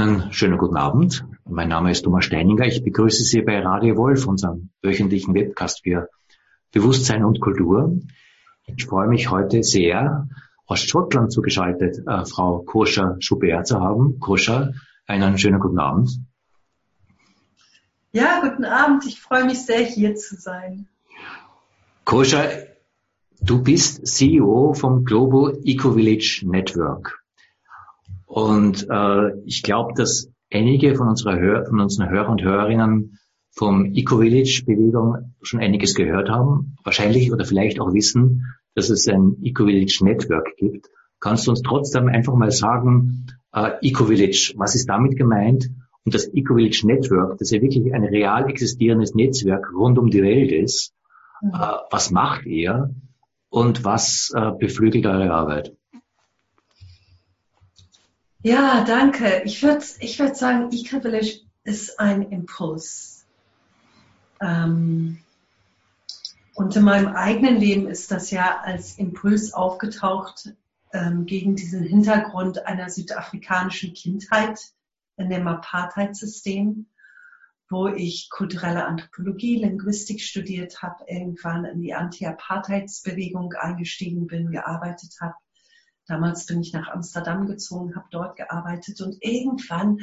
Einen schönen guten Abend. Mein Name ist Thomas Steininger. Ich begrüße Sie bei Radio Wolf, unserem wöchentlichen Webcast für Bewusstsein und Kultur. Ich freue mich heute sehr, aus Schottland zugeschaltet, äh, Frau Koscher Schubert zu haben. Koscher, einen schönen guten Abend. Ja, guten Abend. Ich freue mich sehr, hier zu sein. Koscher, du bist CEO vom Global Eco Village Network. Und äh, ich glaube, dass einige von, unserer Hör von unseren Hörern und Hörerinnen vom Eco-Village-Bewegung schon einiges gehört haben, wahrscheinlich oder vielleicht auch wissen, dass es ein Eco-Village-Network gibt. Kannst du uns trotzdem einfach mal sagen, äh, Eco-Village, was ist damit gemeint? Und das Eco-Village Network, das ja wirklich ein real existierendes Netzwerk rund um die Welt ist, mhm. äh, was macht ihr und was äh, beflügelt eure Arbeit? Ja, danke. Ich würde ich würd sagen, Eco-Village ist ein Impuls. Ähm, und in meinem eigenen Leben ist das ja als Impuls aufgetaucht ähm, gegen diesen Hintergrund einer südafrikanischen Kindheit in dem Apartheid-System, wo ich kulturelle Anthropologie, Linguistik studiert habe, irgendwann in die Anti-Apartheids-Bewegung eingestiegen bin, gearbeitet habe Damals bin ich nach Amsterdam gezogen, habe dort gearbeitet und irgendwann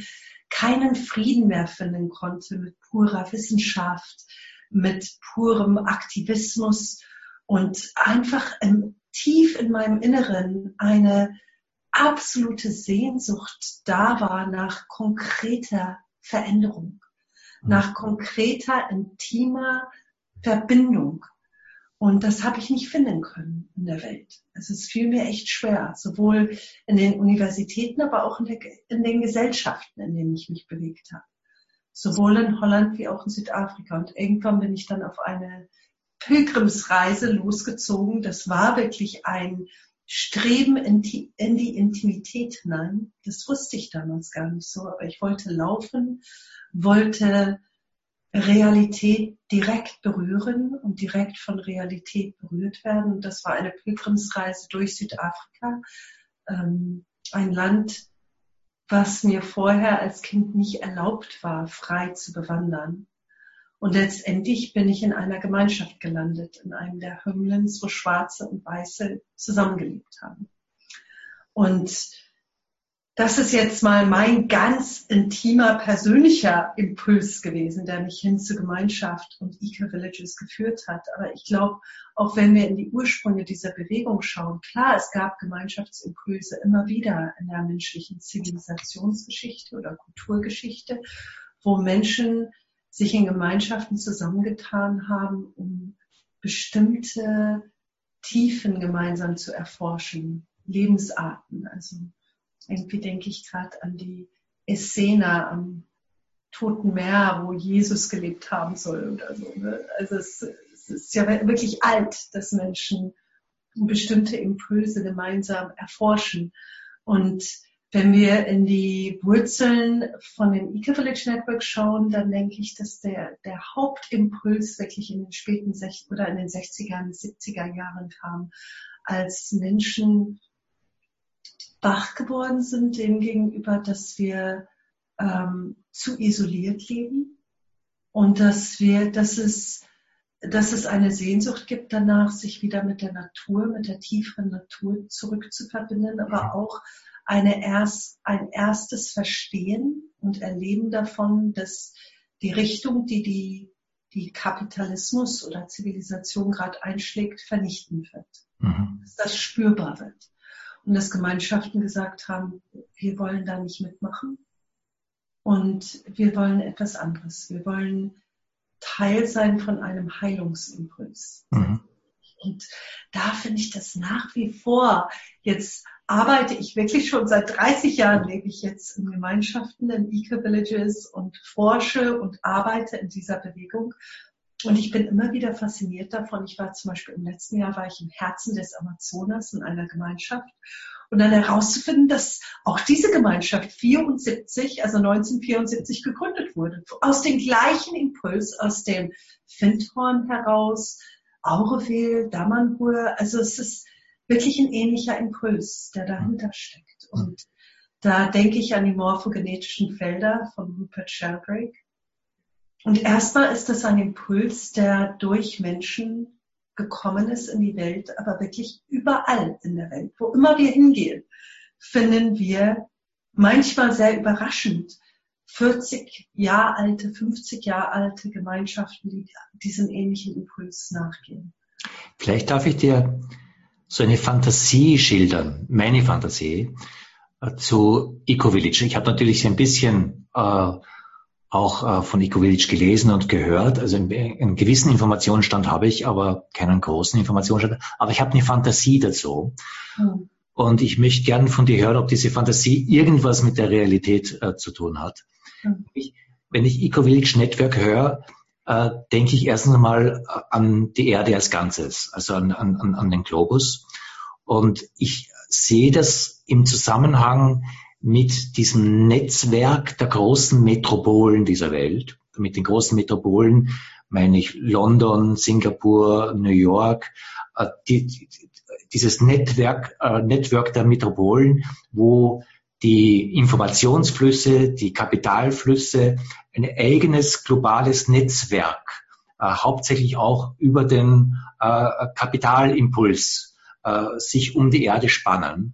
keinen Frieden mehr finden konnte mit purer Wissenschaft, mit purem Aktivismus und einfach im, tief in meinem Inneren eine absolute Sehnsucht da war nach konkreter Veränderung, mhm. nach konkreter, intimer Verbindung. Und das habe ich nicht finden können in der Welt. Also es fiel mir echt schwer, sowohl in den Universitäten, aber auch in, der, in den Gesellschaften, in denen ich mich bewegt habe. Sowohl in Holland wie auch in Südafrika. Und irgendwann bin ich dann auf eine Pilgrimsreise losgezogen. Das war wirklich ein Streben in die, in die Intimität hinein. Das wusste ich damals gar nicht so, aber ich wollte laufen, wollte Realität direkt berühren und direkt von Realität berührt werden. Und das war eine Pilgrimsreise durch Südafrika, ähm, ein Land, was mir vorher als Kind nicht erlaubt war, frei zu bewandern. Und letztendlich bin ich in einer Gemeinschaft gelandet, in einem der Hymnens, wo Schwarze und Weiße zusammengelebt haben. Und das ist jetzt mal mein ganz intimer, persönlicher Impuls gewesen, der mich hin zur Gemeinschaft und Eco-Villages geführt hat. Aber ich glaube, auch wenn wir in die Ursprünge dieser Bewegung schauen, klar, es gab Gemeinschaftsimpulse immer wieder in der menschlichen Zivilisationsgeschichte oder Kulturgeschichte, wo Menschen sich in Gemeinschaften zusammengetan haben, um bestimmte Tiefen gemeinsam zu erforschen, Lebensarten, also irgendwie denke ich gerade an die Essener am Toten Meer, wo Jesus gelebt haben soll oder so. Ne? Also es, es ist ja wirklich alt, dass Menschen bestimmte Impulse gemeinsam erforschen. Und wenn wir in die Wurzeln von dem Eco-Village Network schauen, dann denke ich, dass der, der Hauptimpuls wirklich in den späten 60 oder in den 60er, 70er Jahren kam, als Menschen wach geworden sind dem gegenüber, dass wir ähm, zu isoliert leben und dass wir, dass es, dass es eine Sehnsucht gibt danach, sich wieder mit der Natur, mit der tieferen Natur zurückzuverbinden, aber auch eine erst, ein erstes Verstehen und Erleben davon, dass die Richtung, die die, die Kapitalismus oder Zivilisation gerade einschlägt, vernichten wird. Mhm. Dass das spürbar wird und dass Gemeinschaften gesagt haben, wir wollen da nicht mitmachen und wir wollen etwas anderes. Wir wollen Teil sein von einem Heilungsimpuls. Mhm. Und da finde ich das nach wie vor. Jetzt arbeite ich wirklich schon seit 30 Jahren, lebe ich jetzt in Gemeinschaften, in Eco-Villages und forsche und arbeite in dieser Bewegung. Und ich bin immer wieder fasziniert davon. Ich war zum Beispiel im letzten Jahr war ich im Herzen des Amazonas in einer Gemeinschaft und dann herauszufinden, dass auch diese Gemeinschaft 74, also 1974 gegründet wurde. Aus dem gleichen Impuls, aus dem Findhorn heraus, Aureville, Damanhur. Also es ist wirklich ein ähnlicher Impuls, der dahinter steckt. Und Da denke ich an die morphogenetischen Felder von Rupert Sheldrake. Und erstmal ist das ein Impuls, der durch Menschen gekommen ist in die Welt, aber wirklich überall in der Welt, wo immer wir hingehen, finden wir manchmal sehr überraschend 40 Jahre alte, 50 Jahre alte Gemeinschaften, die diesem ähnlichen Impuls nachgehen. Vielleicht darf ich dir so eine Fantasie schildern, meine Fantasie äh, zu Eco-Village. Ich habe natürlich ein bisschen äh, auch äh, von Eco-Village gelesen und gehört. Also einen, gewissen Informationsstand habe ich, aber keinen großen Informationsstand. Aber ich habe eine Fantasie dazu. Hm. Und ich möchte gern von dir hören, ob diese Fantasie irgendwas mit der Realität äh, zu tun hat. Hm. Ich, wenn ich Eco-Village Network höre, äh, denke ich erstens einmal äh, an die Erde als Ganzes, also an, an, an den Globus. Und ich sehe das im Zusammenhang mit diesem Netzwerk der großen Metropolen dieser Welt. Mit den großen Metropolen meine ich London, Singapur, New York, äh, die, dieses Netzwerk, äh, Netzwerk der Metropolen, wo die Informationsflüsse, die Kapitalflüsse, ein eigenes globales Netzwerk, äh, hauptsächlich auch über den äh, Kapitalimpuls, äh, sich um die Erde spannen.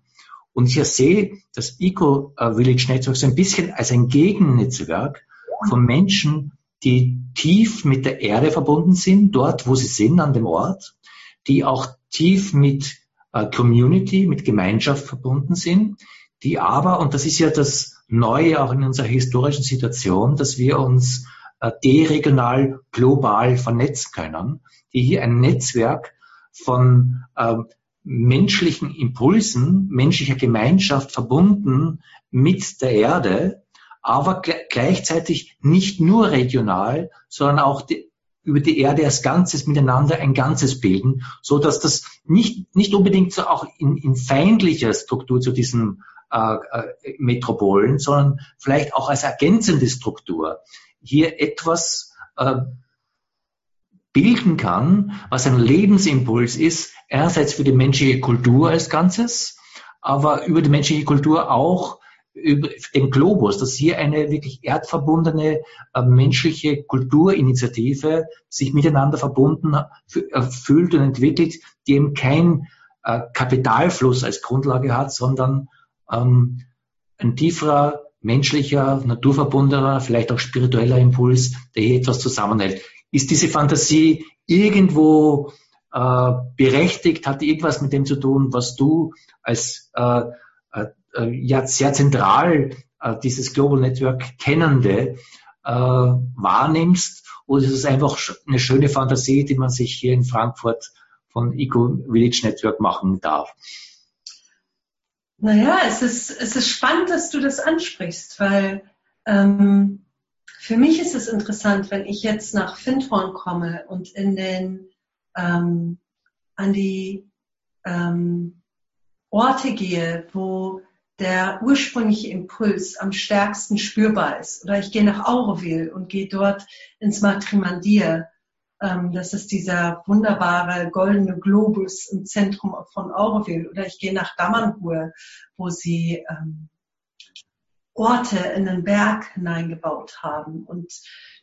Und ich sehe das Eco-Village Network so ein bisschen als ein Gegennetzwerk von Menschen, die tief mit der Erde verbunden sind, dort, wo sie sind, an dem Ort, die auch tief mit äh, Community, mit Gemeinschaft verbunden sind, die aber, und das ist ja das Neue auch in unserer historischen Situation, dass wir uns äh, deregional global vernetzen können, die hier ein Netzwerk von äh, menschlichen Impulsen, menschlicher Gemeinschaft verbunden mit der Erde, aber gleichzeitig nicht nur regional, sondern auch die, über die Erde als Ganzes miteinander ein Ganzes bilden, so dass das nicht, nicht unbedingt so auch in, in feindlicher Struktur zu diesen äh, äh, Metropolen, sondern vielleicht auch als ergänzende Struktur. Hier etwas äh, bilden kann, was ein Lebensimpuls ist, einerseits für die menschliche Kultur als Ganzes, aber über die menschliche Kultur auch über den Globus, dass hier eine wirklich erdverbundene äh, menschliche Kulturinitiative sich miteinander verbunden äh, fühlt und entwickelt, die eben kein äh, Kapitalfluss als Grundlage hat, sondern ähm, ein tieferer, menschlicher, naturverbundener, vielleicht auch spiritueller Impuls, der hier etwas zusammenhält. Ist diese Fantasie irgendwo äh, berechtigt? Hat die irgendwas mit dem zu tun, was du als äh, äh, ja sehr zentral äh, dieses Global Network kennende äh, wahrnimmst? Oder ist es einfach eine schöne Fantasie, die man sich hier in Frankfurt von Eco Village Network machen darf? Naja, es ist, es ist spannend, dass du das ansprichst, weil ähm, für mich ist es interessant, wenn ich jetzt nach Findhorn komme und in den ähm, an die ähm, Orte gehe, wo der ursprüngliche Impuls am stärksten spürbar ist. Oder ich gehe nach Auroville und gehe dort ins Matrimandir ähm, das ist dieser wunderbare goldene Globus im Zentrum von Auroville. Oder ich gehe nach Damanhur, wo sie ähm, Orte in den Berg hineingebaut haben und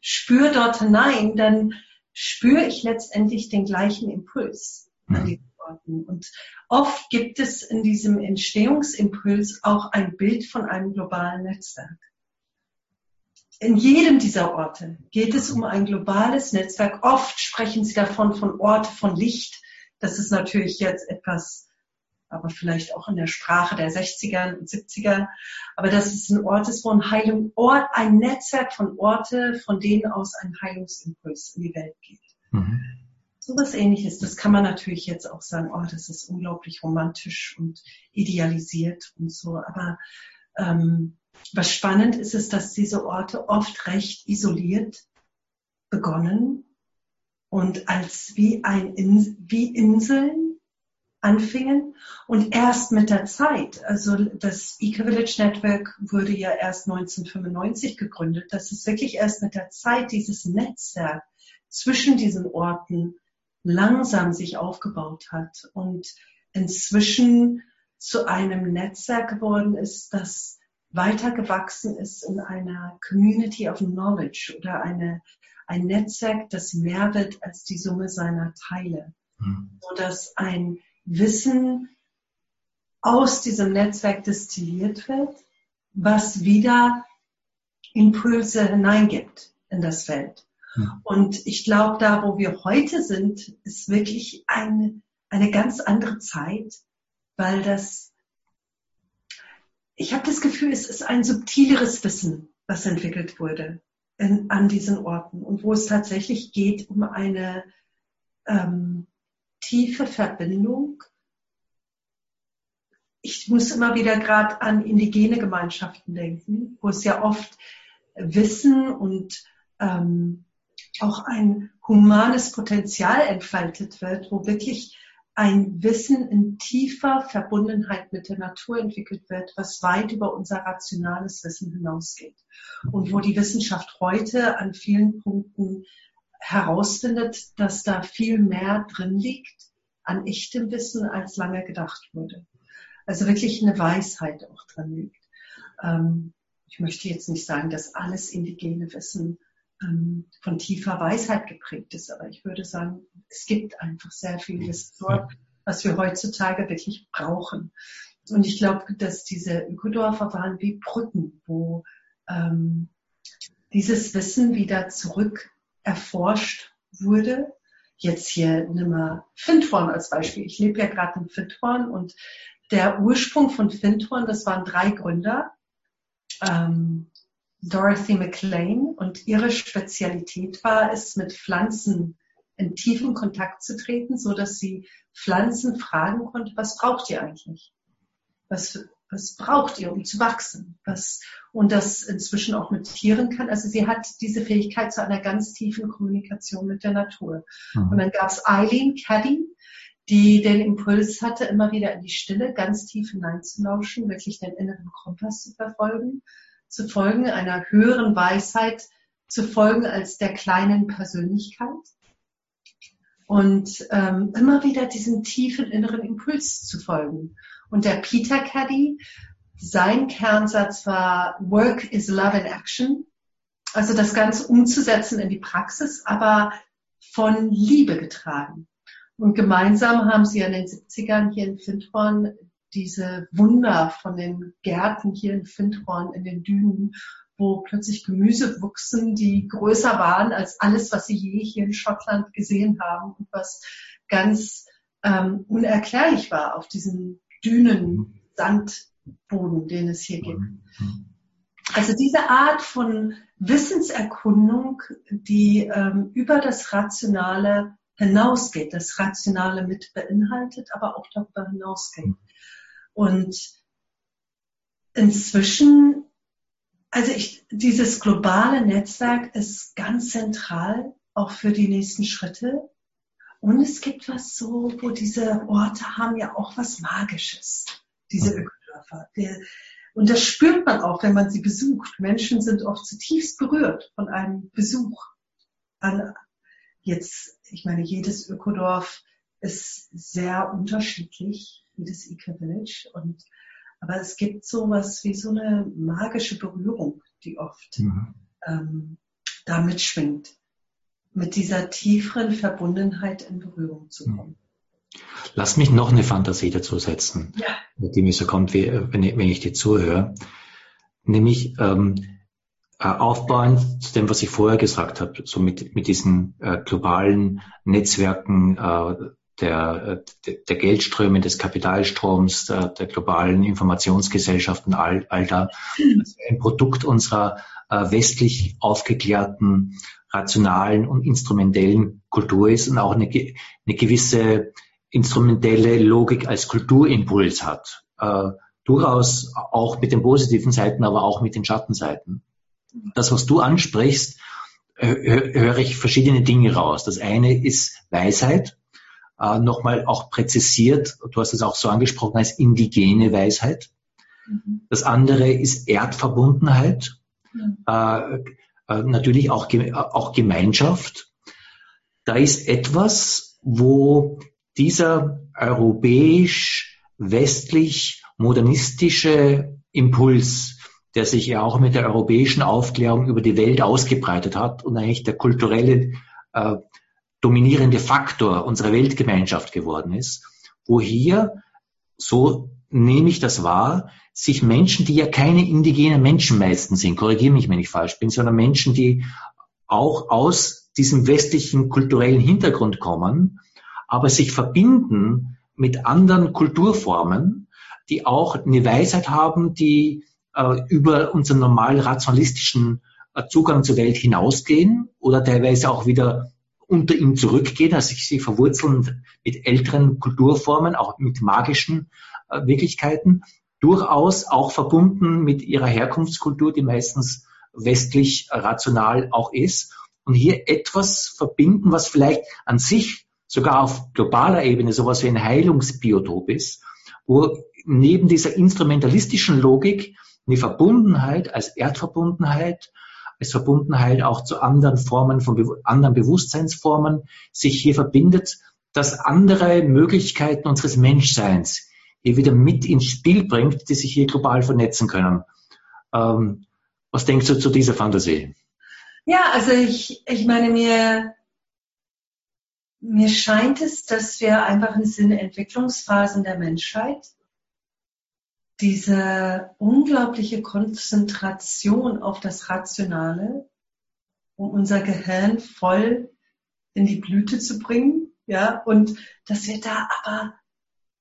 spüre dort hinein, dann spüre ich letztendlich den gleichen Impuls an diesen Orten. Und oft gibt es in diesem Entstehungsimpuls auch ein Bild von einem globalen Netzwerk in jedem dieser Orte geht es um ein globales Netzwerk. Oft sprechen sie davon von Orte von Licht. Das ist natürlich jetzt etwas, aber vielleicht auch in der Sprache der 60er und 70er. Aber das ist ein Ort ist, wo ein Heilung, Ort, ein Netzwerk von Orte, von denen aus ein Heilungsimpuls in die Welt geht. Mhm. So was ähnliches. Das kann man natürlich jetzt auch sagen, oh, das ist unglaublich romantisch und idealisiert und so. Aber ähm, was spannend ist, ist, dass diese Orte oft recht isoliert begonnen und als wie, ein In wie Inseln anfingen und erst mit der Zeit, also das Eco-Village Network wurde ja erst 1995 gegründet, dass es wirklich erst mit der Zeit dieses Netzwerk zwischen diesen Orten langsam sich aufgebaut hat und inzwischen zu einem Netzwerk geworden ist, das weiter gewachsen ist in einer Community of Knowledge oder eine, ein Netzwerk, das mehr wird als die Summe seiner Teile. Mhm. So dass ein Wissen aus diesem Netzwerk destilliert wird, was wieder Impulse hineingibt in das Feld. Mhm. Und ich glaube, da, wo wir heute sind, ist wirklich eine, eine ganz andere Zeit, weil das, ich habe das Gefühl, es ist ein subtileres Wissen, was entwickelt wurde in, an diesen Orten und wo es tatsächlich geht um eine ähm, tiefe Verbindung. Ich muss immer wieder gerade an indigene Gemeinschaften denken, wo es ja oft Wissen und ähm, auch ein humanes Potenzial entfaltet wird, wo wirklich ein Wissen in tiefer Verbundenheit mit der Natur entwickelt wird, was weit über unser rationales Wissen hinausgeht. Und wo die Wissenschaft heute an vielen Punkten herausfindet, dass da viel mehr drin liegt an echtem Wissen, als lange gedacht wurde. Also wirklich eine Weisheit auch drin liegt. Ähm, ich möchte jetzt nicht sagen, dass alles indigene Wissen ähm, von tiefer Weisheit geprägt ist. Aber ich würde sagen, es gibt einfach sehr viel Wissen dort, was wir heutzutage wirklich brauchen. Und ich glaube, dass diese Ökodorfer waren wie Brücken, wo ähm, dieses Wissen wieder zurück erforscht wurde. Jetzt hier nimm mal Findhorn als Beispiel. Ich lebe ja gerade in Findhorn und der Ursprung von Findhorn, das waren drei Gründer. Ähm, Dorothy McLean und ihre Spezialität war es, mit Pflanzen in tiefen Kontakt zu treten, so dass sie Pflanzen fragen konnte, was braucht ihr eigentlich? Was, was braucht ihr, um zu wachsen? Was, und das inzwischen auch mit Tieren kann. Also sie hat diese Fähigkeit zu einer ganz tiefen Kommunikation mit der Natur. Mhm. Und dann gab es Eileen Caddy, die den Impuls hatte, immer wieder in die Stille ganz tief hineinzulauschen, wirklich den inneren Kompass zu verfolgen zu folgen, einer höheren Weisheit zu folgen als der kleinen Persönlichkeit. Und ähm, immer wieder diesen tiefen inneren Impuls zu folgen. Und der Peter Caddy, sein Kernsatz war Work is Love in Action. Also das Ganze umzusetzen in die Praxis, aber von Liebe getragen. Und gemeinsam haben sie in den 70ern hier in Findhorn diese Wunder von den Gärten hier in Findhorn in den Dünen, wo plötzlich Gemüse wuchsen, die größer waren als alles, was sie je hier in Schottland gesehen haben und was ganz ähm, unerklärlich war auf diesen Dünen, Sandboden, den es hier gibt. Also diese Art von Wissenserkundung, die ähm, über das Rationale hinausgeht, das Rationale mit beinhaltet, aber auch darüber hinausgeht. Und inzwischen, also ich, dieses globale Netzwerk ist ganz zentral auch für die nächsten Schritte. Und es gibt was so, wo diese Orte haben ja auch was Magisches, diese mhm. Ökodörfer. Und das spürt man auch, wenn man sie besucht. Menschen sind oft zutiefst berührt von einem Besuch an jetzt, ich meine, jedes Ökodorf ist sehr unterschiedlich das Ika Village. Und, aber es gibt sowas wie so eine magische Berührung, die oft mhm. ähm, da mitschwingt, mit dieser tieferen Verbundenheit in Berührung zu mhm. kommen. Lass mich noch eine Fantasie dazu setzen, ja. die mir so kommt, wie, wenn, ich, wenn ich dir zuhöre. Nämlich ähm, äh, aufbauend zu dem, was ich vorher gesagt habe, so mit, mit diesen äh, globalen Netzwerken, äh, der, der Geldströme, des Kapitalstroms, der, der globalen Informationsgesellschaften, all, all da. Also ein Produkt unserer äh, westlich aufgeklärten, rationalen und instrumentellen Kultur ist und auch eine, eine gewisse instrumentelle Logik als Kulturimpuls hat. Äh, durchaus auch mit den positiven Seiten, aber auch mit den Schattenseiten. Das, was du ansprichst, höre ich verschiedene Dinge raus. Das eine ist Weisheit, äh, nochmal auch präzisiert, du hast es auch so angesprochen, als indigene Weisheit. Mhm. Das andere ist Erdverbundenheit, mhm. äh, äh, natürlich auch, auch Gemeinschaft. Da ist etwas, wo dieser europäisch, westlich, modernistische Impuls der sich ja auch mit der europäischen Aufklärung über die Welt ausgebreitet hat und eigentlich der kulturelle äh, dominierende Faktor unserer Weltgemeinschaft geworden ist, wo hier, so nehme ich das wahr, sich Menschen, die ja keine indigenen Menschen meistens sind, korrigiere mich, wenn ich falsch bin, sondern Menschen, die auch aus diesem westlichen kulturellen Hintergrund kommen, aber sich verbinden mit anderen Kulturformen, die auch eine Weisheit haben, die äh, über unseren normal rationalistischen äh, Zugang zur Welt hinausgehen oder teilweise auch wieder unter ihm zurückgehen, also sich sie verwurzeln mit älteren Kulturformen, auch mit magischen Wirklichkeiten, durchaus auch verbunden mit ihrer Herkunftskultur, die meistens westlich rational auch ist. Und hier etwas verbinden, was vielleicht an sich sogar auf globaler Ebene sowas wie ein Heilungsbiotop ist, wo neben dieser instrumentalistischen Logik eine Verbundenheit als Erdverbundenheit, als Verbundenheit auch zu anderen Formen von anderen Bewusstseinsformen sich hier verbindet, dass andere Möglichkeiten unseres Menschseins hier wieder mit ins Spiel bringt, die sich hier global vernetzen können. Ähm, was denkst du zu dieser Fantasie? Ja, also ich, ich meine, mir, mir scheint es, dass wir einfach in Entwicklungsphasen der Menschheit diese unglaubliche Konzentration auf das Rationale, um unser Gehirn voll in die Blüte zu bringen, ja, und dass wir da aber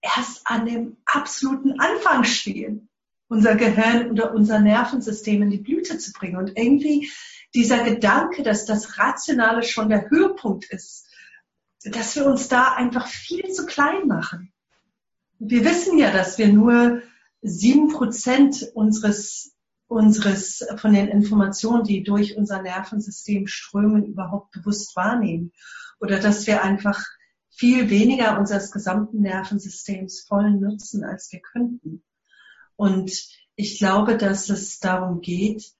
erst an dem absoluten Anfang stehen, unser Gehirn oder unser Nervensystem in die Blüte zu bringen. Und irgendwie dieser Gedanke, dass das Rationale schon der Höhepunkt ist, dass wir uns da einfach viel zu klein machen. Wir wissen ja, dass wir nur sieben Prozent unseres, unseres, von den Informationen, die durch unser Nervensystem strömen, überhaupt bewusst wahrnehmen. Oder dass wir einfach viel weniger unseres gesamten Nervensystems voll nutzen, als wir könnten. Und ich glaube, dass es darum geht,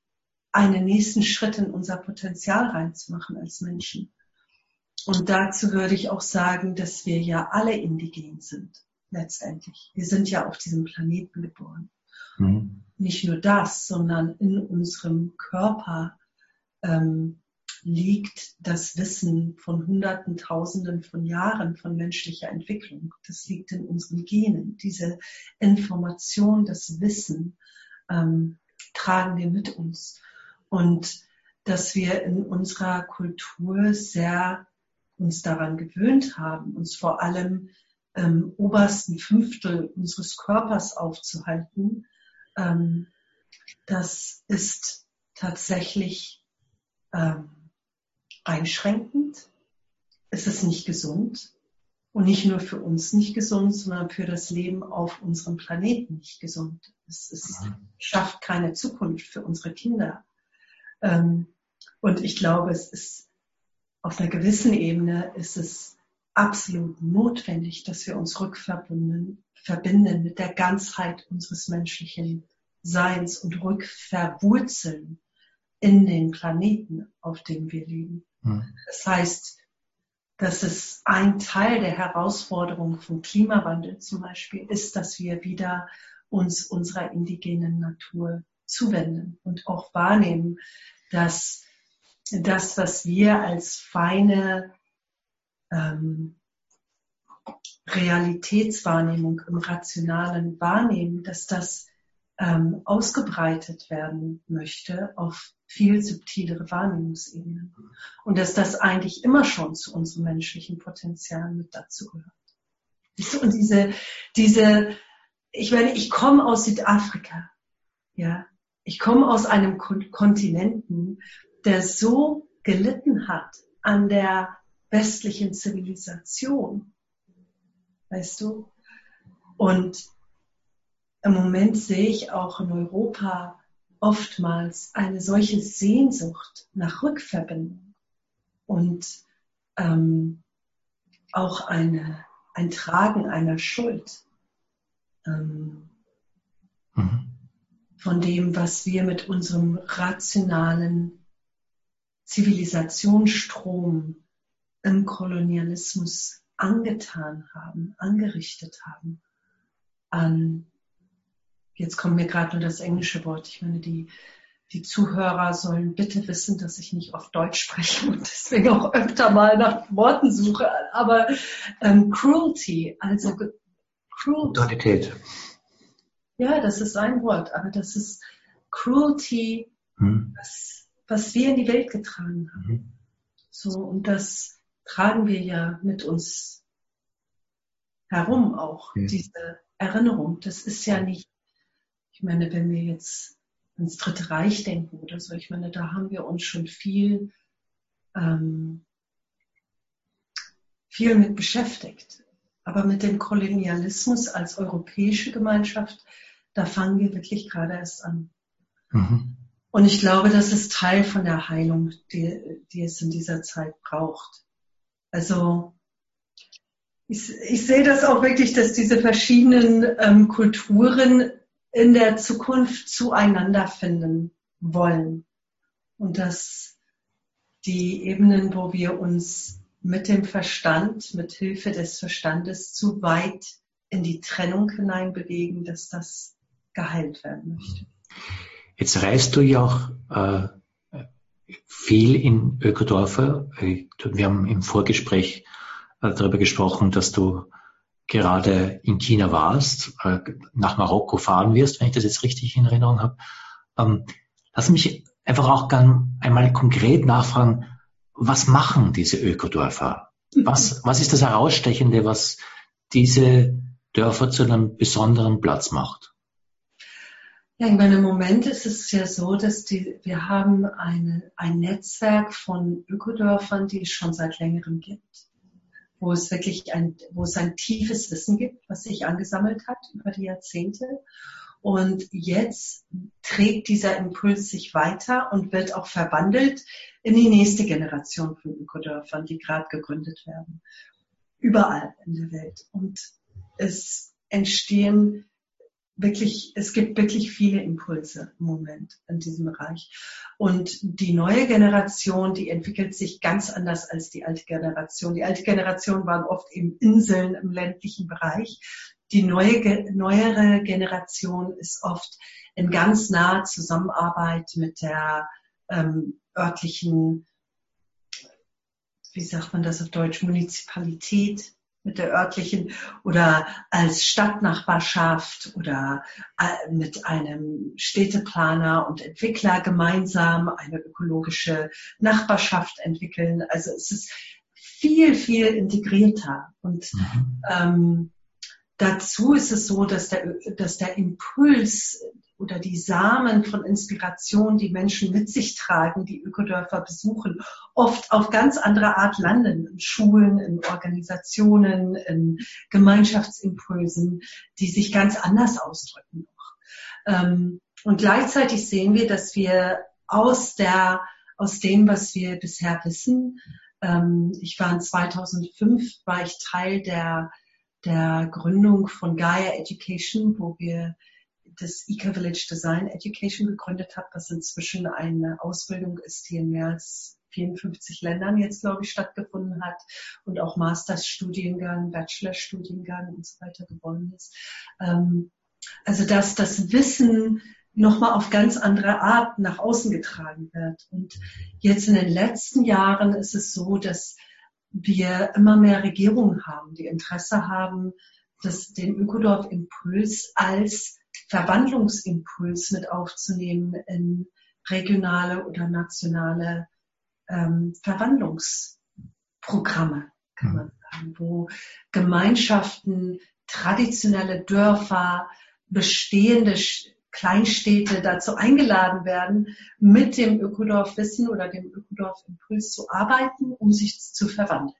einen nächsten Schritt in unser Potenzial reinzumachen als Menschen. Und dazu würde ich auch sagen, dass wir ja alle indigen sind, letztendlich. Wir sind ja auf diesem Planeten geboren. Mhm. Nicht nur das, sondern in unserem Körper ähm, liegt das Wissen von Hunderten, Tausenden von Jahren von menschlicher Entwicklung. Das liegt in unseren Genen. Diese Information, das Wissen ähm, tragen wir mit uns. Und dass wir in unserer Kultur sehr uns daran gewöhnt haben, uns vor allem im obersten Fünftel unseres Körpers aufzuhalten, ähm, das ist tatsächlich ähm, einschränkend, es ist nicht gesund und nicht nur für uns nicht gesund, sondern für das Leben auf unserem Planeten nicht gesund. Es, es schafft keine Zukunft für unsere Kinder. Ähm, und ich glaube, es ist auf einer gewissen Ebene ist es absolut notwendig, dass wir uns rückverbinden verbinden mit der Ganzheit unseres menschlichen Seins und rückverwurzeln in den Planeten, auf dem wir leben. Mhm. Das heißt, dass es ein Teil der Herausforderung vom Klimawandel zum Beispiel ist, dass wir wieder uns unserer indigenen Natur zuwenden und auch wahrnehmen, dass das, was wir als feine ähm, Realitätswahrnehmung im Rationalen wahrnehmen, dass das ähm, ausgebreitet werden möchte auf viel subtilere Wahrnehmungsebenen. Und dass das eigentlich immer schon zu unserem menschlichen Potenzial mit dazu gehört. Und diese, diese, ich meine, ich komme aus Südafrika, ja. Ich komme aus einem Kontinenten, der so gelitten hat an der westlichen Zivilisation. Weißt du? Und im Moment sehe ich auch in Europa oftmals eine solche Sehnsucht nach Rückverbindung und ähm, auch eine, ein Tragen einer Schuld ähm, mhm. von dem, was wir mit unserem rationalen Zivilisationsstrom im Kolonialismus angetan haben, angerichtet haben an jetzt kommt mir gerade nur das englische Wort. Ich meine, die, die Zuhörer sollen bitte wissen, dass ich nicht auf Deutsch spreche und deswegen auch öfter mal nach Worten suche. Aber ähm, Cruelty, also Cruelty. Ja, das ist ein Wort, aber das ist Cruelty, hm. was, was wir in die Welt getragen haben. Hm. So, und das tragen wir ja mit uns herum auch, ja. diese Erinnerung. Das ist ja nicht, ich meine, wenn wir jetzt ins Dritte Reich denken oder so, ich meine, da haben wir uns schon viel, ähm, viel mit beschäftigt. Aber mit dem Kolonialismus als europäische Gemeinschaft, da fangen wir wirklich gerade erst an. Mhm. Und ich glaube, das ist Teil von der Heilung, die, die es in dieser Zeit braucht. Also ich, ich sehe das auch wirklich, dass diese verschiedenen ähm, Kulturen in der Zukunft zueinander finden wollen. Und dass die Ebenen, wo wir uns mit dem Verstand, mit Hilfe des Verstandes zu weit in die Trennung hineinbewegen, dass das geheilt werden möchte. Jetzt reist du ja auch äh, viel in Ökodorfer. Wir haben im Vorgespräch äh, darüber gesprochen, dass du gerade in China warst, äh, nach Marokko fahren wirst, wenn ich das jetzt richtig in Erinnerung habe. Ähm, lass mich einfach auch gern einmal konkret nachfragen, was machen diese Ökodörfer? Was, was ist das Herausstechende, was diese Dörfer zu einem besonderen Platz macht? Ja, in meinem Moment ist es ja so, dass die, wir haben eine, ein Netzwerk von Ökodörfern, die es schon seit längerem gibt wo es wirklich ein, wo es ein tiefes Wissen gibt, was sich angesammelt hat über die Jahrzehnte. Und jetzt trägt dieser Impuls sich weiter und wird auch verwandelt in die nächste Generation von Ökodörfern, die gerade gegründet werden. Überall in der Welt. Und es entstehen wirklich, es gibt wirklich viele Impulse im Moment in diesem Bereich. Und die neue Generation, die entwickelt sich ganz anders als die alte Generation. Die alte Generation waren oft eben Inseln im ländlichen Bereich. Die neue, neuere Generation ist oft in ganz naher Zusammenarbeit mit der ähm, örtlichen, wie sagt man das auf Deutsch, Munizipalität, mit der örtlichen oder als Stadtnachbarschaft oder äh, mit einem Städteplaner und Entwickler gemeinsam eine ökologische Nachbarschaft entwickeln. Also es ist viel, viel integrierter. Und mhm. ähm, dazu ist es so, dass der, dass der Impuls oder die Samen von Inspiration, die Menschen mit sich tragen, die Ökodörfer besuchen, oft auf ganz andere Art landen, in Schulen, in Organisationen, in Gemeinschaftsimpulsen, die sich ganz anders ausdrücken. Ähm, und gleichzeitig sehen wir, dass wir aus der, aus dem, was wir bisher wissen, ähm, ich war in 2005, war ich Teil der, der Gründung von Gaia Education, wo wir das Eco Village Design Education gegründet habe, was inzwischen eine Ausbildung ist, die in mehr als 54 Ländern jetzt, glaube ich, stattgefunden hat und auch Masterstudiengang, Bachelorstudiengang und so weiter geworden ist. Ähm, also dass das Wissen nochmal auf ganz andere Art nach außen getragen wird. Und jetzt in den letzten Jahren ist es so, dass wir immer mehr Regierungen haben, die Interesse haben, dass den Ökodorf-Impuls als Verwandlungsimpuls mit aufzunehmen in regionale oder nationale ähm, Verwandlungsprogramme, kann man sagen, wo Gemeinschaften, traditionelle Dörfer, bestehende Kleinstädte dazu eingeladen werden, mit dem Ökodorf-Wissen oder dem Ökodorf-Impuls zu arbeiten, um sich zu verwandeln.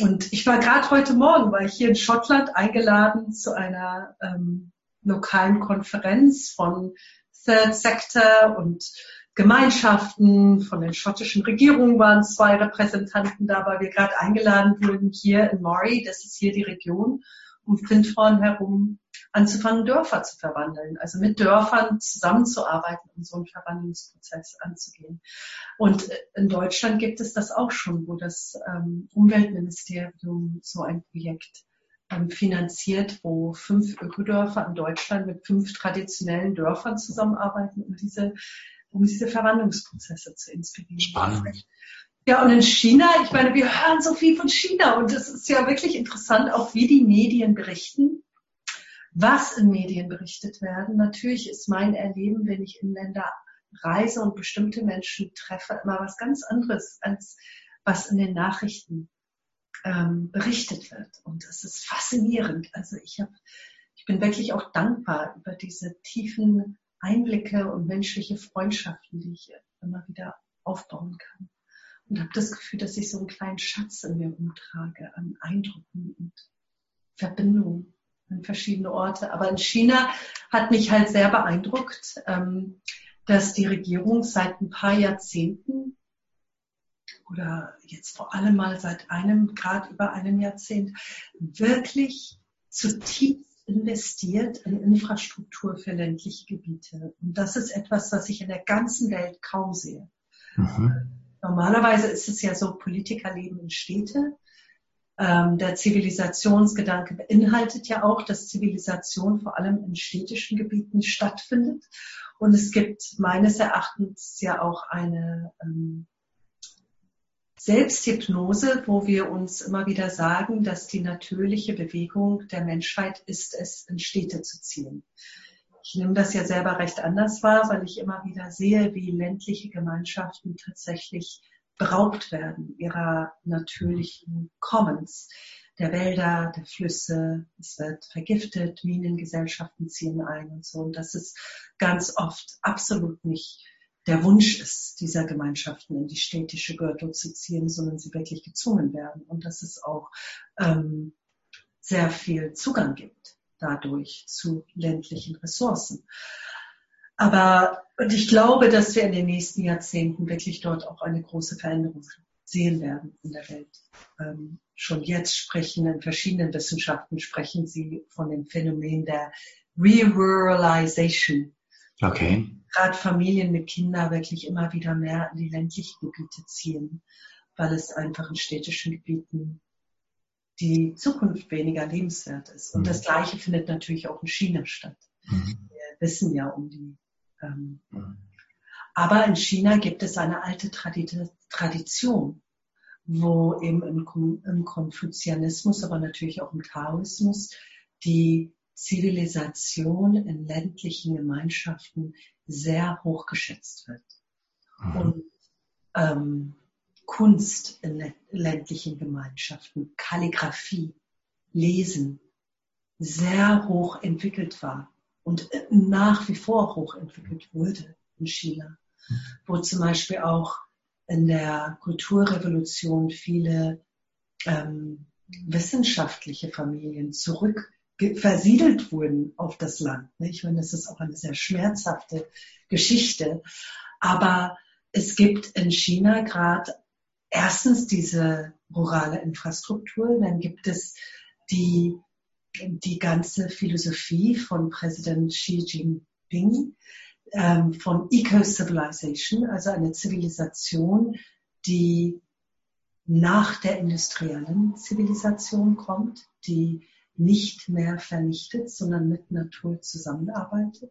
Und ich war gerade heute Morgen, war ich hier in Schottland eingeladen zu einer ähm, lokalen Konferenz von Third Sector und Gemeinschaften, von den schottischen Regierungen waren zwei Repräsentanten da, weil wir gerade eingeladen wurden hier in Moray, das ist hier die Region, um Flinthorn herum anzufangen, Dörfer zu verwandeln, also mit Dörfern zusammenzuarbeiten, um so einen Verwandlungsprozess anzugehen. Und in Deutschland gibt es das auch schon, wo das ähm, Umweltministerium so ein Projekt finanziert, wo fünf Ökodörfer in Deutschland mit fünf traditionellen Dörfern zusammenarbeiten, um diese, um diese Verwandlungsprozesse zu inspirieren. Spannend. Ja, und in China, ich meine, wir hören so viel von China und es ist ja wirklich interessant, auch wie die Medien berichten, was in Medien berichtet werden. Natürlich ist mein Erleben, wenn ich in Länder reise und bestimmte Menschen treffe, immer was ganz anderes, als was in den Nachrichten ähm, berichtet wird. Und es ist faszinierend. Also ich habe, ich bin wirklich auch dankbar über diese tiefen Einblicke und menschliche Freundschaften, die ich immer wieder aufbauen kann. Und habe das Gefühl, dass ich so einen kleinen Schatz in mir umtrage an Eindrücken und Verbindungen an verschiedene Orte. Aber in China hat mich halt sehr beeindruckt, ähm, dass die Regierung seit ein paar Jahrzehnten oder jetzt vor allem mal seit einem, gerade über einem Jahrzehnt, wirklich zutiefst investiert in Infrastruktur für ländliche Gebiete. Und das ist etwas, was ich in der ganzen Welt kaum sehe. Mhm. Normalerweise ist es ja so, Politiker leben in Städte. Ähm, der Zivilisationsgedanke beinhaltet ja auch, dass Zivilisation vor allem in städtischen Gebieten stattfindet. Und es gibt meines Erachtens ja auch eine ähm, Selbsthypnose, wo wir uns immer wieder sagen, dass die natürliche Bewegung der Menschheit ist es, in Städte zu ziehen. Ich nehme das ja selber recht anders wahr, weil ich immer wieder sehe, wie ländliche Gemeinschaften tatsächlich beraubt werden ihrer natürlichen Commons, der Wälder, der Flüsse. Es wird vergiftet, Minengesellschaften ziehen ein und so. Und das ist ganz oft absolut nicht der Wunsch ist, dieser Gemeinschaften in die städtische Gürtel zu ziehen, sondern sie wirklich gezwungen werden und dass es auch ähm, sehr viel Zugang gibt dadurch zu ländlichen Ressourcen. Aber und ich glaube, dass wir in den nächsten Jahrzehnten wirklich dort auch eine große Veränderung sehen werden in der Welt. Ähm, schon jetzt sprechen in verschiedenen Wissenschaften sprechen sie von dem Phänomen der Re-Ruralization. Okay gerade Familien mit Kindern wirklich immer wieder mehr in die ländlichen Gebiete ziehen, weil es einfach in städtischen Gebieten die Zukunft weniger lebenswert ist. Und mhm. das Gleiche findet natürlich auch in China statt. Mhm. Wir wissen ja um die. Ähm, mhm. Aber in China gibt es eine alte Tradition, wo eben im, im Konfuzianismus, aber natürlich auch im Taoismus die Zivilisation in ländlichen Gemeinschaften sehr hoch geschätzt wird. Mhm. Und ähm, Kunst in ländlichen Gemeinschaften, Kalligraphie, Lesen sehr hoch entwickelt war und äh, nach wie vor hoch entwickelt wurde in China, wo zum Beispiel auch in der Kulturrevolution viele ähm, wissenschaftliche Familien zurück versiedelt wurden auf das Land. Ich meine, das ist auch eine sehr schmerzhafte Geschichte. Aber es gibt in China gerade erstens diese rurale Infrastruktur, dann gibt es die, die ganze Philosophie von Präsident Xi Jinping ähm, von Eco-Civilization, also eine Zivilisation, die nach der industriellen Zivilisation kommt, die nicht mehr vernichtet, sondern mit Natur zusammenarbeitet.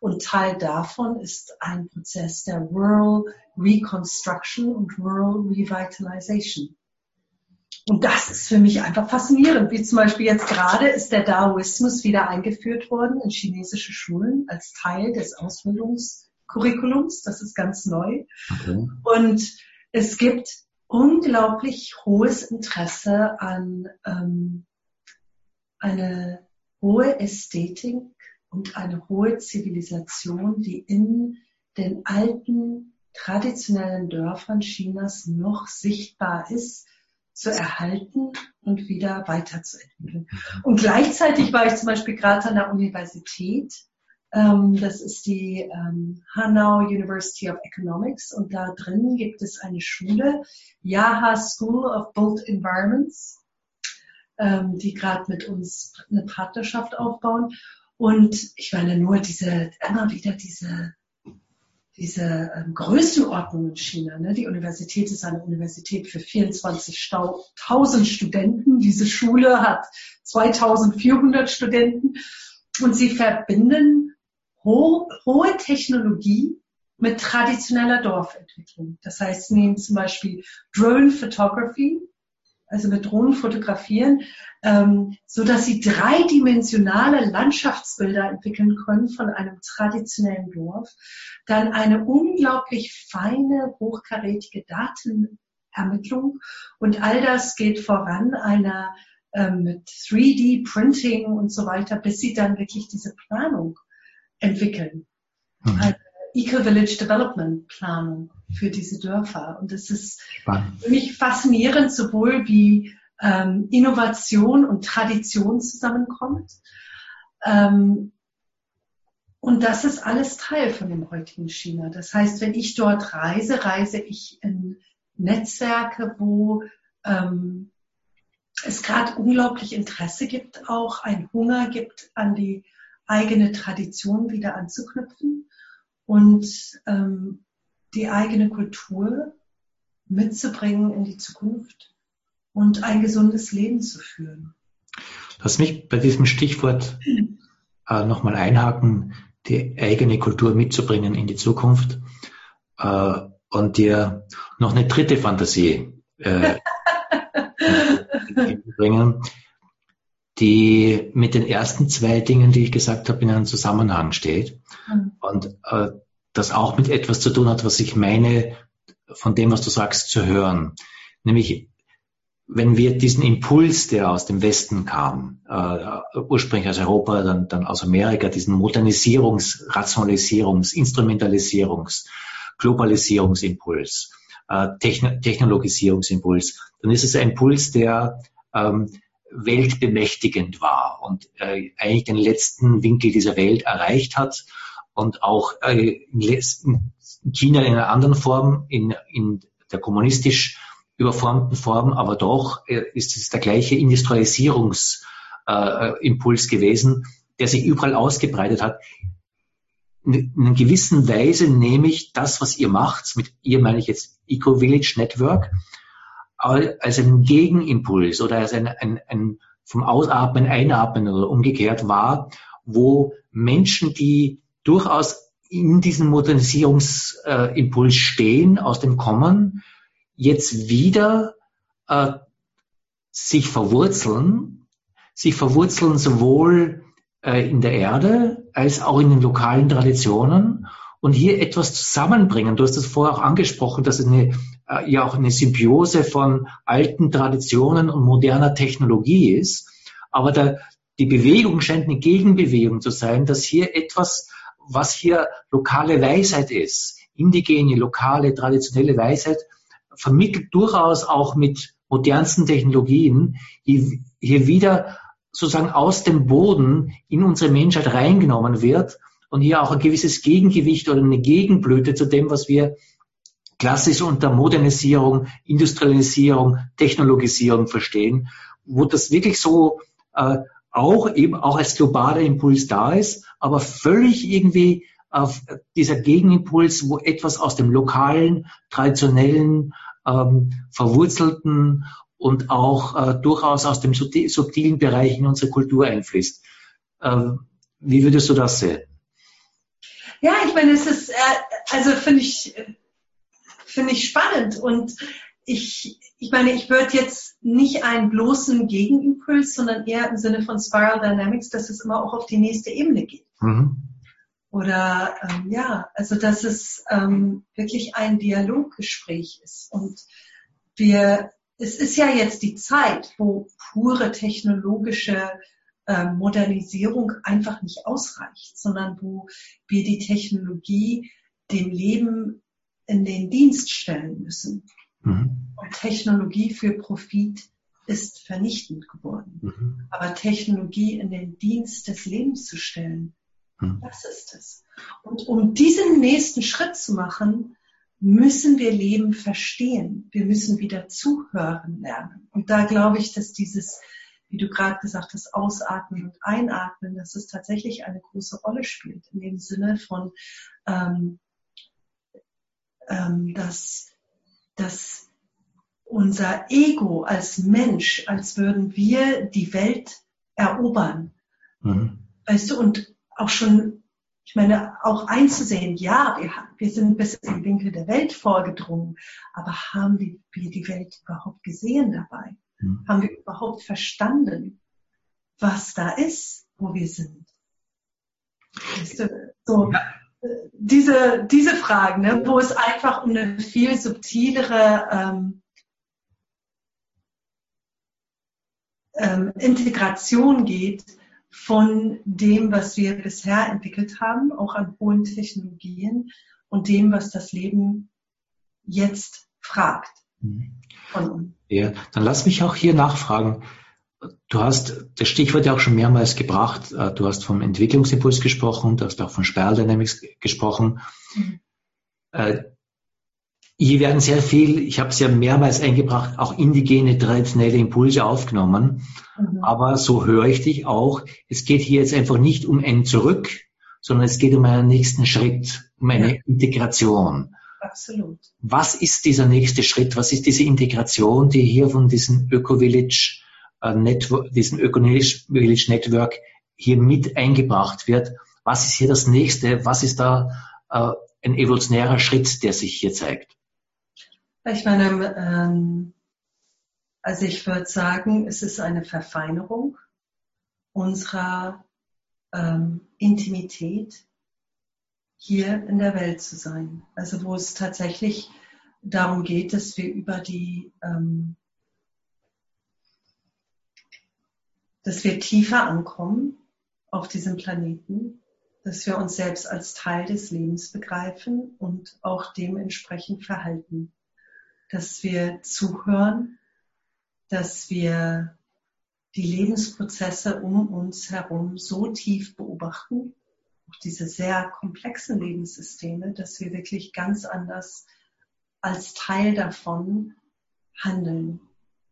Und Teil davon ist ein Prozess der Rural Reconstruction und Rural Revitalization. Und das ist für mich einfach faszinierend, wie zum Beispiel jetzt gerade ist der Daoismus wieder eingeführt worden in chinesische Schulen als Teil des Ausbildungskurriculums. Das ist ganz neu. Okay. Und es gibt unglaublich hohes Interesse an ähm, eine hohe Ästhetik und eine hohe Zivilisation, die in den alten traditionellen Dörfern Chinas noch sichtbar ist, zu erhalten und wieder weiterzuentwickeln. Und gleichzeitig war ich zum Beispiel gerade an der Universität. Ähm, das ist die ähm, Hanau University of Economics und da drin gibt es eine Schule, Yaha School of Built Environments ähm, die gerade mit uns eine Partnerschaft aufbauen. Und ich meine nur diese, immer wieder diese, diese ähm, Größenordnung in China. Ne? Die Universität ist eine Universität für 24.000 Studenten. Diese Schule hat 2.400 Studenten und sie verbinden ho hohe Technologie mit traditioneller Dorfentwicklung. Das heißt, sie nehmen zum Beispiel Drone Photography, also mit Drohnen fotografieren, ähm, so dass sie dreidimensionale Landschaftsbilder entwickeln können von einem traditionellen Dorf, dann eine unglaublich feine, hochkarätige Datenermittlung und all das geht voran einer ähm, mit 3D-Printing und so weiter, bis sie dann wirklich diese Planung entwickeln. Mhm. Eine Eco-Village Development Planung für diese Dörfer. Und es ist Spannend. für mich faszinierend, sowohl wie ähm, Innovation und Tradition zusammenkommt. Ähm, und das ist alles Teil von dem heutigen China. Das heißt, wenn ich dort reise, reise ich in Netzwerke, wo ähm, es gerade unglaublich Interesse gibt, auch ein Hunger gibt, an die eigene Tradition wieder anzuknüpfen und ähm, die eigene Kultur mitzubringen in die Zukunft und ein gesundes Leben zu führen. Lass mich bei diesem Stichwort äh, nochmal einhaken, die eigene Kultur mitzubringen in die Zukunft äh, und dir noch eine dritte Fantasie äh, bringen, die mit den ersten zwei Dingen, die ich gesagt habe, in einem Zusammenhang steht mhm. und äh, das auch mit etwas zu tun hat, was ich meine, von dem, was du sagst, zu hören. Nämlich, wenn wir diesen Impuls, der aus dem Westen kam, äh, ursprünglich aus Europa, dann, dann aus Amerika, diesen Modernisierungs-, Rationalisierungs-, Instrumentalisierungs-, Globalisierungsimpuls, äh, Techno Technologisierungsimpuls, dann ist es ein Impuls, der ähm, weltbemächtigend war und äh, eigentlich den letzten Winkel dieser Welt erreicht hat und auch äh, in China in einer anderen Form, in, in der kommunistisch überformten Form, aber doch äh, ist es der gleiche Industrialisierungsimpuls äh, gewesen, der sich überall ausgebreitet hat. In einer gewissen Weise nehme ich das, was ihr macht, mit ihr meine ich jetzt Eco-Village Network, als einen Gegenimpuls oder als ein, ein, ein vom Ausatmen, Einatmen oder umgekehrt war, wo Menschen, die durchaus in diesem Modernisierungsimpuls äh, stehen, aus dem Kommen, jetzt wieder äh, sich verwurzeln, sich verwurzeln sowohl äh, in der Erde als auch in den lokalen Traditionen und hier etwas zusammenbringen. Du hast das vorher auch angesprochen, dass es eine, äh, ja auch eine Symbiose von alten Traditionen und moderner Technologie ist. Aber der, die Bewegung scheint eine Gegenbewegung zu sein, dass hier etwas, was hier lokale Weisheit ist, indigene, lokale, traditionelle Weisheit, vermittelt durchaus auch mit modernsten Technologien, die hier wieder sozusagen aus dem Boden in unsere Menschheit reingenommen wird und hier auch ein gewisses Gegengewicht oder eine Gegenblüte zu dem, was wir klassisch unter Modernisierung, Industrialisierung, Technologisierung verstehen, wo das wirklich so äh, auch eben auch als globaler Impuls da ist, aber völlig irgendwie auf dieser Gegenimpuls, wo etwas aus dem lokalen, traditionellen, ähm, verwurzelten und auch äh, durchaus aus dem subtilen Bereich in unsere Kultur einfließt. Ähm, wie würdest du das sehen? Ja, ich meine, es ist, äh, also finde ich, finde ich spannend und ich, ich meine, ich würde jetzt nicht einen bloßen Gegenimpuls, sondern eher im Sinne von Spiral Dynamics, dass es immer auch auf die nächste Ebene geht. Mhm. Oder ähm, ja, also dass es ähm, wirklich ein Dialoggespräch ist. Und wir, es ist ja jetzt die Zeit, wo pure technologische äh, Modernisierung einfach nicht ausreicht, sondern wo wir die Technologie dem Leben in den Dienst stellen müssen. Mhm. Und Technologie für Profit ist vernichtend geworden. Mhm. Aber Technologie in den Dienst des Lebens zu stellen, mhm. das ist es. Und um diesen nächsten Schritt zu machen, müssen wir Leben verstehen. Wir müssen wieder zuhören lernen. Und da glaube ich, dass dieses, wie du gerade gesagt hast, Ausatmen und Einatmen, dass es tatsächlich eine große Rolle spielt. In dem Sinne von, ähm, dass, dass unser Ego als Mensch, als würden wir die Welt erobern. Mhm. Weißt du, und auch schon, ich meine, auch einzusehen, ja, wir, wir sind bis in den Winkel der Welt vorgedrungen, aber haben wir die Welt überhaupt gesehen dabei? Mhm. Haben wir überhaupt verstanden, was da ist, wo wir sind? Weißt du, so, ja. Diese, diese Fragen, ne, wo es einfach um eine viel subtilere ähm, ähm, Integration geht von dem, was wir bisher entwickelt haben, auch an hohen Technologien und dem, was das Leben jetzt fragt. Mhm. Ja, dann lass mich auch hier nachfragen. Du hast das Stichwort ja auch schon mehrmals gebracht. Äh, du hast vom Entwicklungsimpuls gesprochen, du hast auch von Spiral Dynamics gesprochen. Mhm. Äh, hier werden sehr viel, ich habe es ja mehrmals eingebracht, auch indigene, traditionelle Impulse aufgenommen. Mhm. Aber so höre ich dich auch. Es geht hier jetzt einfach nicht um ein Zurück, sondern es geht um einen nächsten Schritt, um eine ja. Integration. Absolut. Was ist dieser nächste Schritt? Was ist diese Integration, die hier von diesem Öko-Village äh, Network, diesem Öko-Village Network hier mit eingebracht wird? Was ist hier das nächste? Was ist da äh, ein evolutionärer Schritt, der sich hier zeigt? Ich meine, ähm, also ich würde sagen, es ist eine Verfeinerung unserer ähm, Intimität hier in der Welt zu sein. Also wo es tatsächlich darum geht, dass wir über die, ähm, dass wir tiefer ankommen auf diesem Planeten, dass wir uns selbst als Teil des Lebens begreifen und auch dementsprechend verhalten. Dass wir zuhören, dass wir die Lebensprozesse um uns herum so tief beobachten, auch diese sehr komplexen Lebenssysteme, dass wir wirklich ganz anders als Teil davon handeln.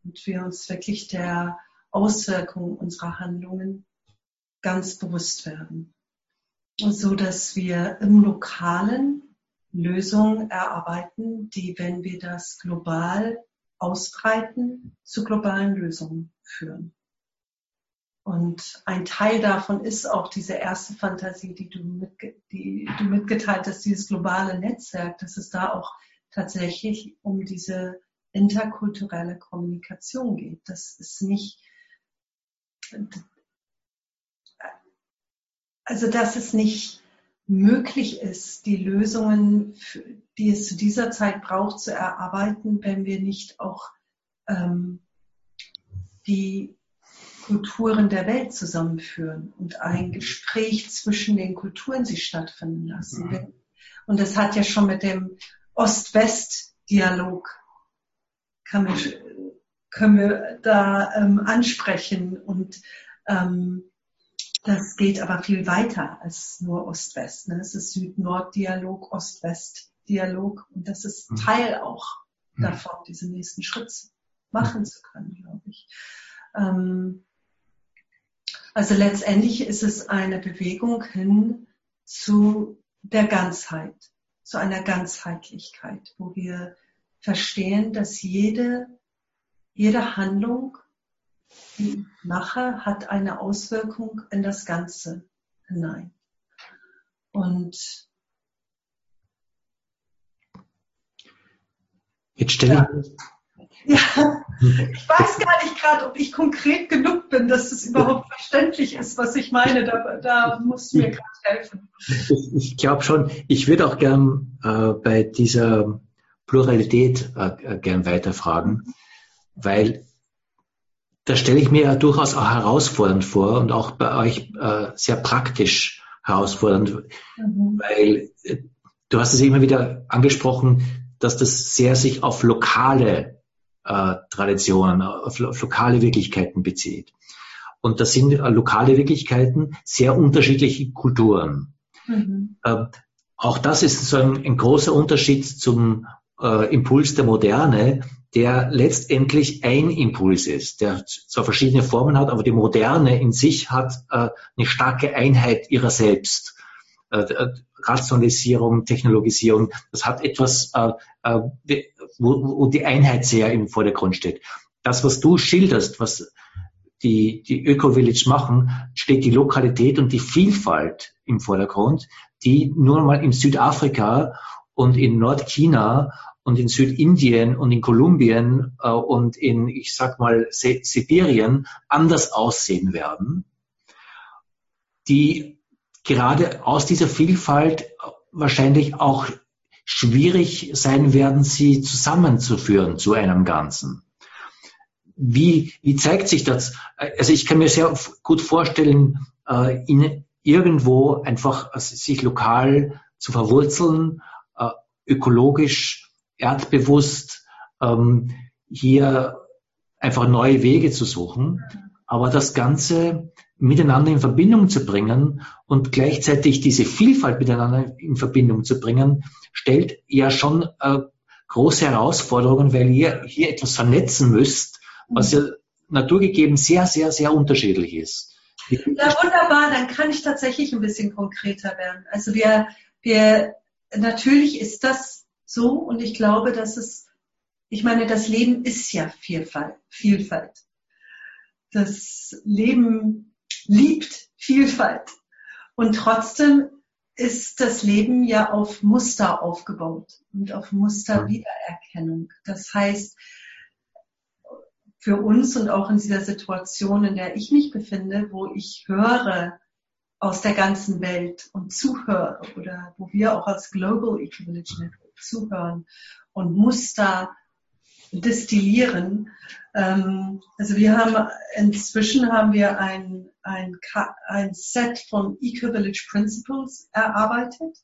Und wir uns wirklich der Auswirkungen unserer Handlungen ganz bewusst werden. So dass wir im Lokalen Lösungen erarbeiten, die, wenn wir das global ausbreiten, zu globalen Lösungen führen. Und ein Teil davon ist auch diese erste Fantasie, die du, mitge die du mitgeteilt hast, dieses globale Netzwerk, dass es da auch tatsächlich um diese interkulturelle Kommunikation geht. Das ist nicht, also das ist nicht möglich ist, die Lösungen, die es zu dieser Zeit braucht, zu erarbeiten, wenn wir nicht auch ähm, die Kulturen der Welt zusammenführen und ein Gespräch zwischen den Kulturen sich stattfinden lassen. Mhm. Und das hat ja schon mit dem Ost-West-Dialog können wir da ähm, ansprechen und ähm, das geht aber viel weiter als nur Ost-West. Ne? Es ist Süd-Nord-Dialog, Ost-West-Dialog und das ist mhm. Teil auch mhm. davon, diesen nächsten Schritt machen mhm. zu können, glaube ich. Ähm, also letztendlich ist es eine Bewegung hin zu der Ganzheit, zu einer Ganzheitlichkeit, wo wir verstehen, dass jede, jede Handlung die ich mache, hat eine Auswirkung in das Ganze hinein. Und jetzt stelle ich ja, ich weiß gar nicht gerade, ob ich konkret genug bin, dass es überhaupt verständlich ist, was ich meine. Da, da musst du mir gerade helfen. Ich, ich glaube schon, ich würde auch gern äh, bei dieser Pluralität äh, gern weiterfragen, weil das stelle ich mir ja durchaus auch herausfordernd vor und auch bei euch äh, sehr praktisch herausfordernd, mhm. weil äh, du hast es immer wieder angesprochen, dass das sehr sich auf lokale äh, Traditionen, auf, auf, lokale Wirklichkeiten bezieht. Und das sind äh, lokale Wirklichkeiten sehr unterschiedliche Kulturen. Mhm. Äh, auch das ist so ein, ein großer Unterschied zum äh, Impuls der Moderne, der letztendlich ein Impuls ist, der zwar verschiedene Formen hat, aber die Moderne in sich hat äh, eine starke Einheit ihrer selbst. äh, Rationalisierung, Technologisierung. Das hat etwas, äh, äh, wo, wo die Einheit sehr im Vordergrund steht. Das, was du schilderst, was die, die Öko-Village machen, steht die Lokalität und die Vielfalt im Vordergrund, die nur mal in Südafrika und in Nordchina und in Südindien und in Kolumbien äh, und in, ich sag mal, Sibirien anders aussehen werden, die gerade aus dieser Vielfalt wahrscheinlich auch schwierig sein werden, sie zusammenzuführen zu einem Ganzen. Wie, wie zeigt sich das? Also ich kann mir sehr gut vorstellen, äh, in irgendwo einfach also sich lokal zu verwurzeln, äh, ökologisch, erdbewusst, ähm, hier einfach neue Wege zu suchen. Aber das Ganze miteinander in Verbindung zu bringen und gleichzeitig diese Vielfalt miteinander in Verbindung zu bringen, stellt ja schon äh, große Herausforderungen, weil ihr hier etwas vernetzen müsst, was ja naturgegeben sehr, sehr, sehr unterschiedlich ist. Ja, wunderbar, dann kann ich tatsächlich ein bisschen konkreter werden. Also wir, wir, natürlich ist das so und ich glaube, dass es, ich meine, das Leben ist ja Vielfalt, Vielfalt. Das Leben liebt Vielfalt. Und trotzdem ist das Leben ja auf Muster aufgebaut und auf Musterwiedererkennung. Das heißt, für uns und auch in dieser Situation, in der ich mich befinde, wo ich höre aus der ganzen Welt und zuhöre oder wo wir auch als Global Eco-Village Network zuhören und Muster destillieren. Ähm, also wir haben inzwischen haben wir ein, ein, ein Set von Eco-Village Principles erarbeitet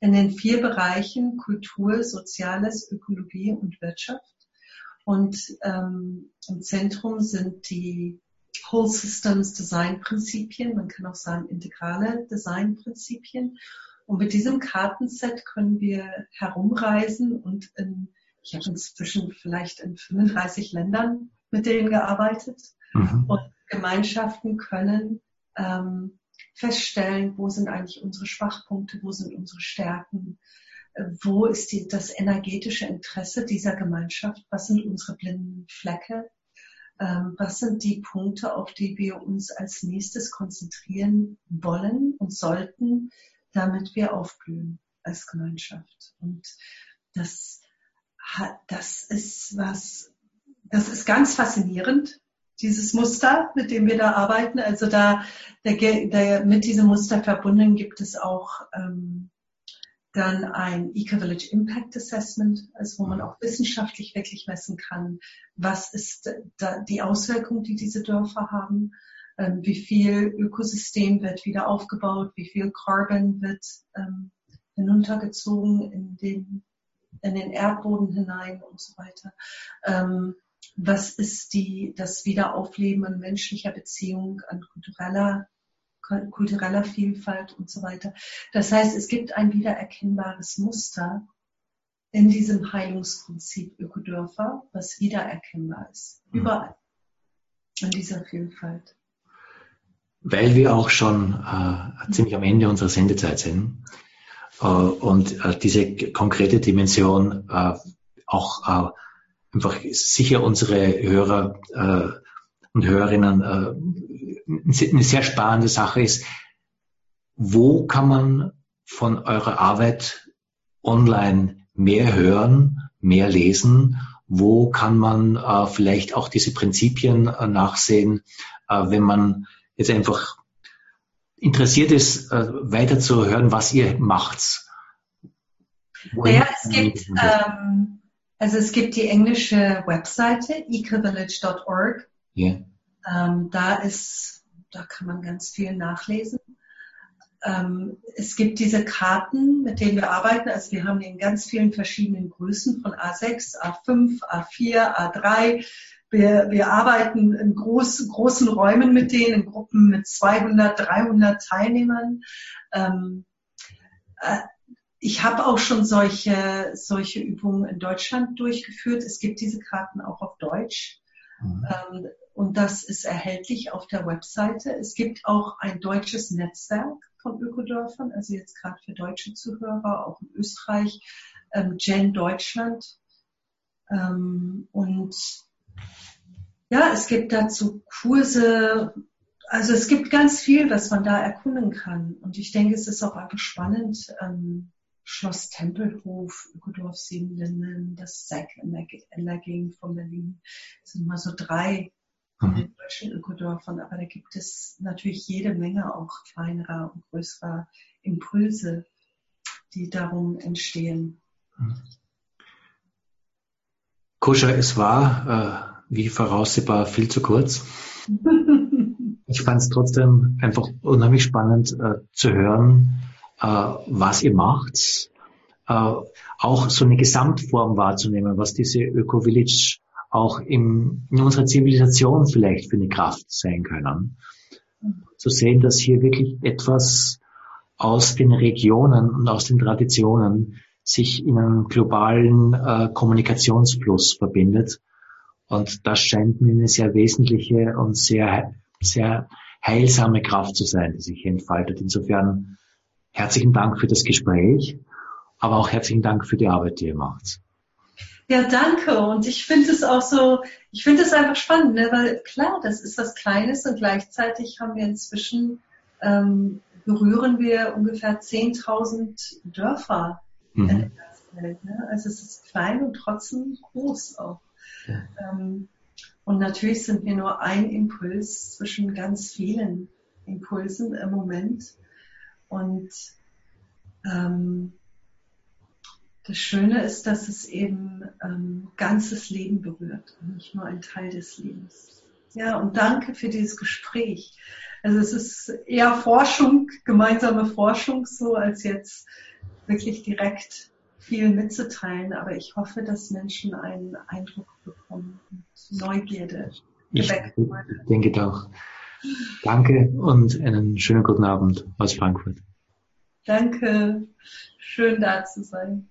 in den vier Bereichen Kultur, Soziales, Ökologie und Wirtschaft. Und ähm, im Zentrum sind die Whole Systems Design Prinzipien, man kann auch sagen integrale Design Prinzipien. Und mit diesem Kartenset können wir herumreisen und in ich habe inzwischen vielleicht in 35 Ländern mit denen gearbeitet mhm. und Gemeinschaften können ähm, feststellen, wo sind eigentlich unsere Schwachpunkte, wo sind unsere Stärken, äh, wo ist die, das energetische Interesse dieser Gemeinschaft, was sind unsere blinden Flecke, ähm, was sind die Punkte, auf die wir uns als nächstes konzentrieren wollen und sollten, damit wir aufblühen als Gemeinschaft. Und das das ist was, das ist ganz faszinierend, dieses Muster, mit dem wir da arbeiten. Also da, der, der, mit diesem Muster verbunden gibt es auch ähm, dann ein Eco-Village Impact Assessment, also wo man auch wissenschaftlich wirklich messen kann, was ist da die Auswirkung, die diese Dörfer haben, ähm, wie viel Ökosystem wird wieder aufgebaut, wie viel Carbon wird ähm, hinuntergezogen in den in den Erdboden hinein und so weiter. Ähm, was ist die, das Wiederaufleben an menschlicher Beziehung, an kultureller, kultureller Vielfalt und so weiter. Das heißt, es gibt ein wiedererkennbares Muster in diesem Heilungsprinzip Ökodörfer, was wiedererkennbar ist. Mhm. Überall. In dieser Vielfalt. Weil wir auch schon äh, ziemlich am Ende unserer Sendezeit sind, äh, und äh, diese konkrete Dimension äh, auch einfach sicher unsere Hörer und Hörerinnen eine sehr spannende Sache ist, wo kann man von eurer Arbeit online mehr hören, mehr lesen? Wo kann man äh, vielleicht auch diese Prinzipien äh, nachsehen, äh, wenn man jetzt einfach interessiert ist, äh, weiter zu hören, was ihr macht. Naja, es gibt, ähm, also es gibt die englische Webseite ecovillage.org. Yeah. Ähm, da ist, da kann man ganz viel nachlesen. Ähm, es gibt diese Karten, mit denen wir arbeiten. Also wir haben die in ganz vielen verschiedenen Größen von A6, A5, A4, A3 wir, wir arbeiten in groß, großen Räumen mit denen, in Gruppen mit 200, 300 Teilnehmern. Ähm, äh, ich habe auch schon solche, solche Übungen in Deutschland durchgeführt. Es gibt diese Karten auch auf Deutsch. Mhm. Ähm, und das ist erhältlich auf der Webseite. Es gibt auch ein deutsches Netzwerk von Ökodörfern, also jetzt gerade für deutsche Zuhörer, auch in Österreich, ähm, Gen Deutschland. Ähm, und ja, es gibt dazu Kurse, also es gibt ganz viel, was man da erkunden kann. Und ich denke, es ist auch einfach spannend. Ähm, Schloss Tempelhof, Ökodorf Siebenlinden, das SEC in der, in der Gegend von Berlin. Das sind mal so drei von den deutschen Ökodörfern, aber da gibt es natürlich jede Menge auch kleinerer und größerer Impulse, die darum entstehen. Koscher, es war, äh, wie voraussehbar, viel zu kurz. ich fand es trotzdem einfach unheimlich spannend äh, zu hören, äh, was ihr macht. Äh, auch so eine Gesamtform wahrzunehmen, was diese Öko-Village auch im, in unserer Zivilisation vielleicht für eine Kraft sein können. Zu sehen, dass hier wirklich etwas aus den Regionen und aus den Traditionen sich in einem globalen äh, Kommunikationsfluss verbindet. Und das scheint mir eine sehr wesentliche und sehr, sehr heilsame Kraft zu sein, die sich entfaltet. Insofern herzlichen Dank für das Gespräch, aber auch herzlichen Dank für die Arbeit, die ihr macht. Ja, danke. Und ich finde es auch so, ich finde es einfach spannend, ne? weil klar, das ist was Kleines und gleichzeitig haben wir inzwischen, ähm, berühren wir ungefähr 10.000 Dörfer mhm. in der Welt. Ne? Also es ist klein und trotzdem groß auch. Ähm, und natürlich sind wir nur ein Impuls zwischen ganz vielen Impulsen im Moment. Und ähm, das Schöne ist, dass es eben ähm, ganzes Leben berührt und nicht nur ein Teil des Lebens. Ja, und danke für dieses Gespräch. Also es ist eher Forschung, gemeinsame Forschung so, als jetzt wirklich direkt viel mitzuteilen. Aber ich hoffe, dass Menschen einen Eindruck bekommen und Neugierde ich, ich denke doch. Danke und einen schönen guten Abend aus Frankfurt. Danke. Schön da zu sein.